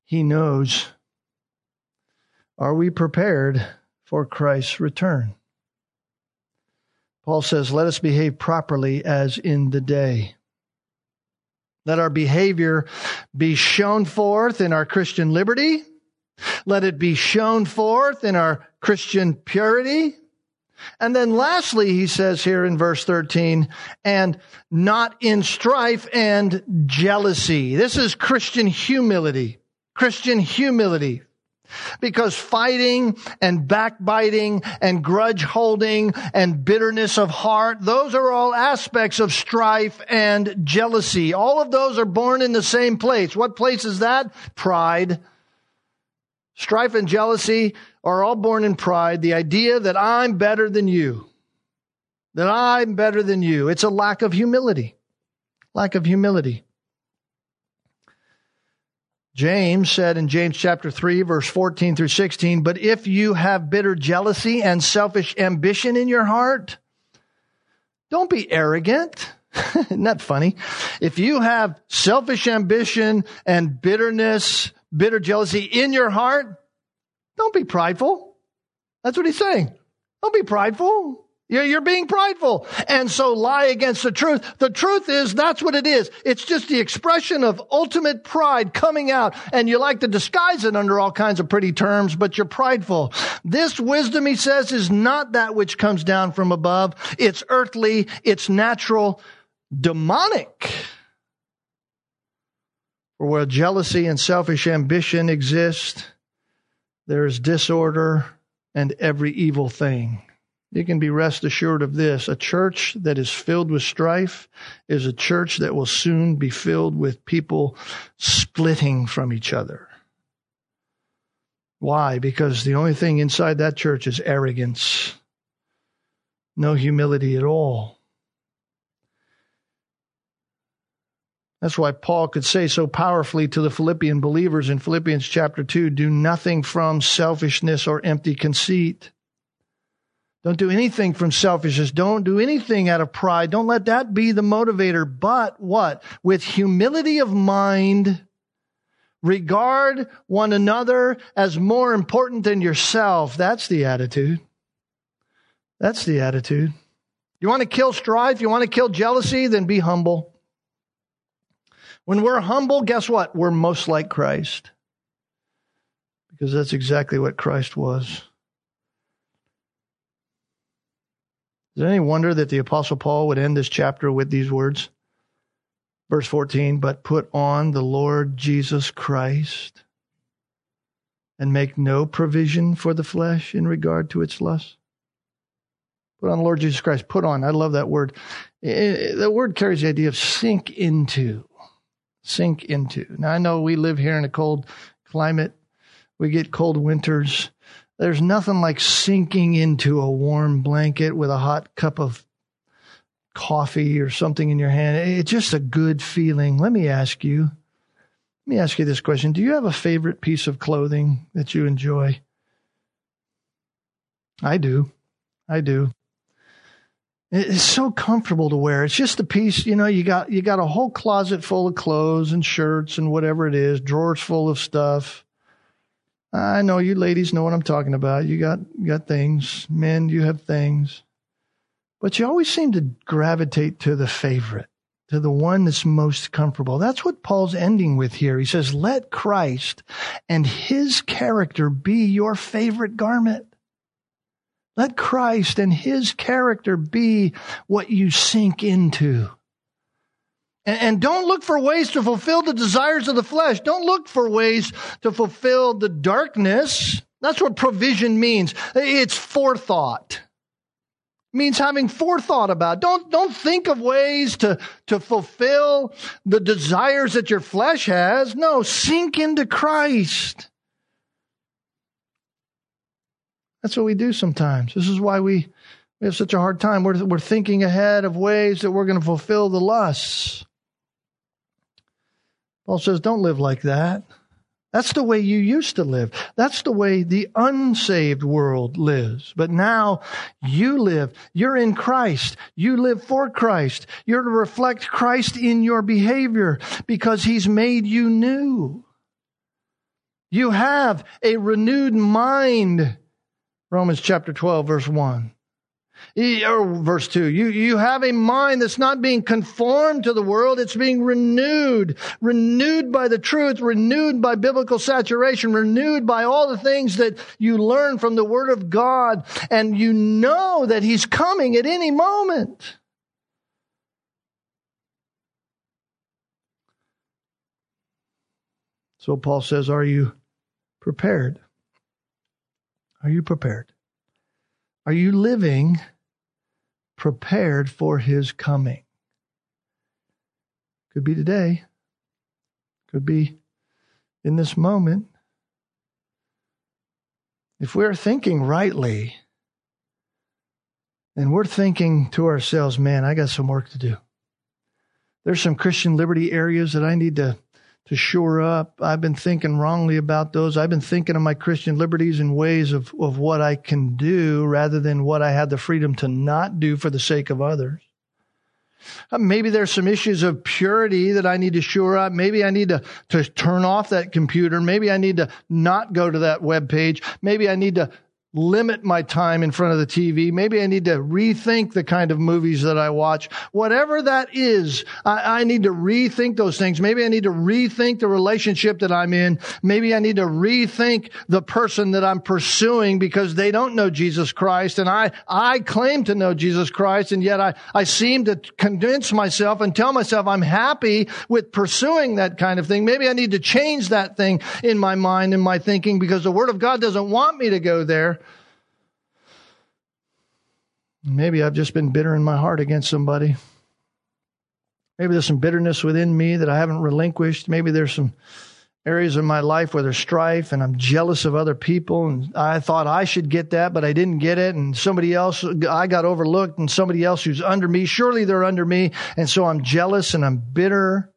[SPEAKER 1] He knows. Are we prepared for Christ's return? Paul says, Let us behave properly as in the day. Let our behavior be shown forth in our Christian liberty. Let it be shown forth in our Christian purity. And then lastly, he says here in verse 13, and not in strife and jealousy. This is Christian humility. Christian humility because fighting and backbiting and grudge holding and bitterness of heart, those are all aspects of strife and jealousy. All of those are born in the same place. What place is that? Pride. Strife and jealousy are all born in pride. The idea that I'm better than you. That I'm better than you. It's a lack of humility. Lack of humility. James said in James chapter 3 verse 14 through 16, but if you have bitter jealousy and selfish ambition in your heart, don't be arrogant. Isn't that funny? If you have selfish ambition and bitterness, bitter jealousy in your heart, don't be prideful. That's what he's saying. Don't be prideful. You're being prideful. And so lie against the truth. The truth is that's what it is. It's just the expression of ultimate pride coming out. And you like to disguise it under all kinds of pretty terms, but you're prideful. This wisdom, he says, is not that which comes down from above. It's earthly. It's natural, demonic. For where jealousy and selfish ambition exist, there is disorder and every evil thing you can be rest assured of this. A church that is filled with strife is a church that will soon be filled with people splitting from each other. Why? Because the only thing inside that church is arrogance, no humility at all. That's why Paul could say so powerfully to the Philippian believers in Philippians chapter 2 do nothing from selfishness or empty conceit don't do anything from selfishness. Don't do anything out of pride. Don't let that be the motivator. But what? With humility of mind, regard one another as more important than yourself. That's the attitude. That's the attitude. You want to kill strife? You want to kill jealousy? Then be humble. When we're humble, guess what? We're most like Christ. Because that's exactly what Christ was. Is it any wonder that the Apostle Paul would end this chapter with these words? Verse 14, but put on the Lord Jesus Christ and make no provision for the flesh in regard to its lust. Put on the Lord Jesus Christ. Put on. I love that word. Eh, the word carries the idea of sink into. Sink into. Now, I know we live here in a cold climate. We get cold winters. There's nothing like sinking into a warm blanket with a hot cup of coffee or something in your hand. It's just a good feeling. Let me ask you. Let me ask you this question. Do you have a favorite piece of clothing that you enjoy? I do. I do. It's so comfortable to wear. It's just a piece, you know, you got you got a whole closet full of clothes and shirts and whatever it is, drawers full of stuff. I know you ladies know what I'm talking about. You got you got things. Men, you have things. But you always seem to gravitate to the favorite, to the one that's most comfortable. That's what Paul's ending with here. He says, let Christ and his character be your favorite garment. Let Christ and his character be what you sink into. And, don't look for ways to fulfill the desires of the flesh. Don't look for ways to fulfill the darkness. That's what provision means. It's forethought It means having forethought about. Don't, don't think of ways to, to fulfill the desires that your flesh has. No, sink into Christ. That's what we do sometimes. This is why we, we have such a hard time. We're, we're thinking ahead of ways that we're going to fulfill the lusts. Paul says, don't live like that. That's the way you used to live. That's the way the unsaved world lives. But now you live. You're in Christ. You live for Christ. You're to reflect Christ in your behavior because he's made you new. You have a renewed mind. Romans chapter 12 verse 1 or verse 2 you, you have a mind that's not being conformed to the world it's being renewed renewed by the truth renewed by biblical saturation renewed by all the things that you learn from the word of god and you know that he's coming at any moment. So paul says are you prepared? Are you prepared? Are you living prepared for his coming. Could be today, could be in this moment. If we're thinking rightly, and we're thinking to ourselves, man, I got some work to do. There's some Christian liberty areas that I need to to shore up. I've been thinking wrongly about those. I've been thinking of my Christian liberties and ways of, of what I can do rather than what I had the freedom to not do for the sake of others. Uh, maybe there's some issues of purity that I need to shore up. Maybe I need to, to turn off that computer. Maybe I need to not go to that web page. Maybe I need to limit my time in front of the TV. Maybe I need to rethink the kind of movies that I watch. Whatever that is, I, I, need to rethink those things. Maybe I need to rethink the relationship that I'm in. Maybe I need to rethink the person that I'm pursuing because they don't know Jesus Christ and I, I claim to know Jesus Christ and yet I, I seem to convince myself and tell myself I'm happy with pursuing that kind of thing. Maybe I need to change that thing in my mind and my thinking because the Word of God doesn't want me to go there. Maybe I've just been bitter in my heart against somebody. Maybe there's some bitterness within me that I haven't relinquished. Maybe there's some areas in my life where there's strife and I'm jealous of other people and I thought I should get that, but I didn't get it. And somebody else, I got overlooked and somebody else who's under me, surely they're under me. And so I'm jealous and I'm bitter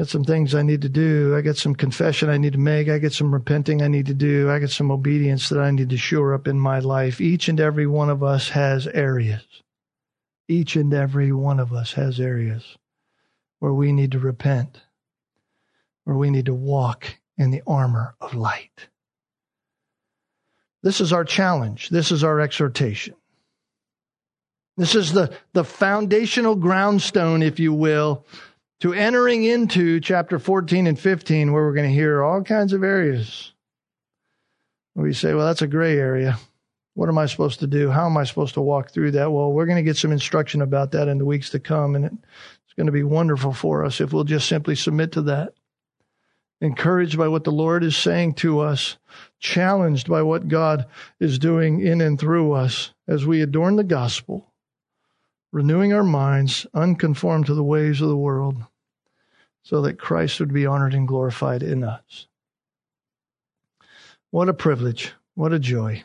[SPEAKER 1] got some things I need to do. I got some confession I need to make. I got some repenting I need to do. I got some obedience that I need to shore up in my life. Each and every one of us has areas. Each and every one of us has areas where we need to repent. where we need to walk in the armor of light. This is our challenge. This is our exhortation. This is the, the foundational groundstone, if you will, to entering into chapter 14 and 15, where we're going to hear all kinds of areas. We say, well, that's a gray area. What am I supposed to do? How am I supposed to walk through that? Well, we're going to get some instruction about that in the weeks to come, and it's going to be wonderful for us if we'll just simply submit to that. Encouraged by what the Lord is saying to us, challenged by what God is doing in and through us as we adorn the gospel, renewing our minds, unconformed to the ways of the world, so that Christ would be honored and glorified in us. What a privilege. What a joy.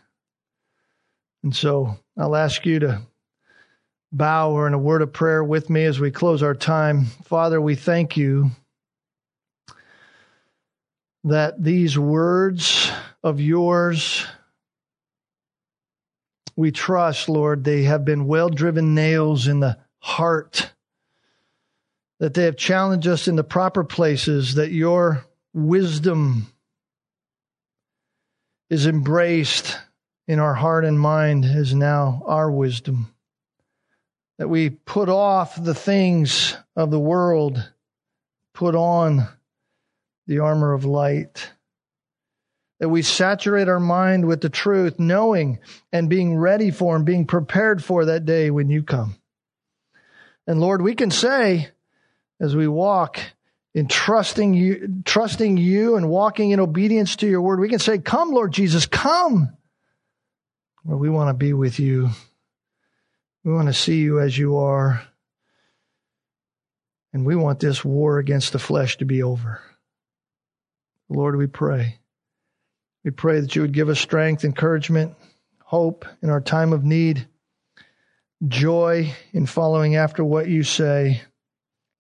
[SPEAKER 1] And so I'll ask you to bow or in a word of prayer with me as we close our time. Father, we thank you that these words of yours, we trust, Lord, they have been well driven nails in the heart, that they have challenged us in the proper places, that your wisdom is embraced in our heart and mind is now our wisdom. That we put off the things of the world, put on the armor of light. That we saturate our mind with the truth, knowing and being ready for and being prepared for that day when you come. And Lord, we can say as we walk in trusting you, trusting you and walking in obedience to your word, we can say, Come, Lord Jesus, come. Well, we want to be with you. We want to see you as you are. And we want this war against the flesh to be over. Lord, we pray. We pray that you would give us strength, encouragement, hope in our time of need, joy in following after what you say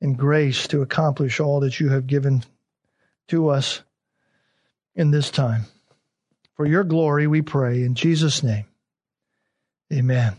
[SPEAKER 1] and grace to accomplish all that you have given to us in this time. For your glory, we pray in Jesus' name. Amen.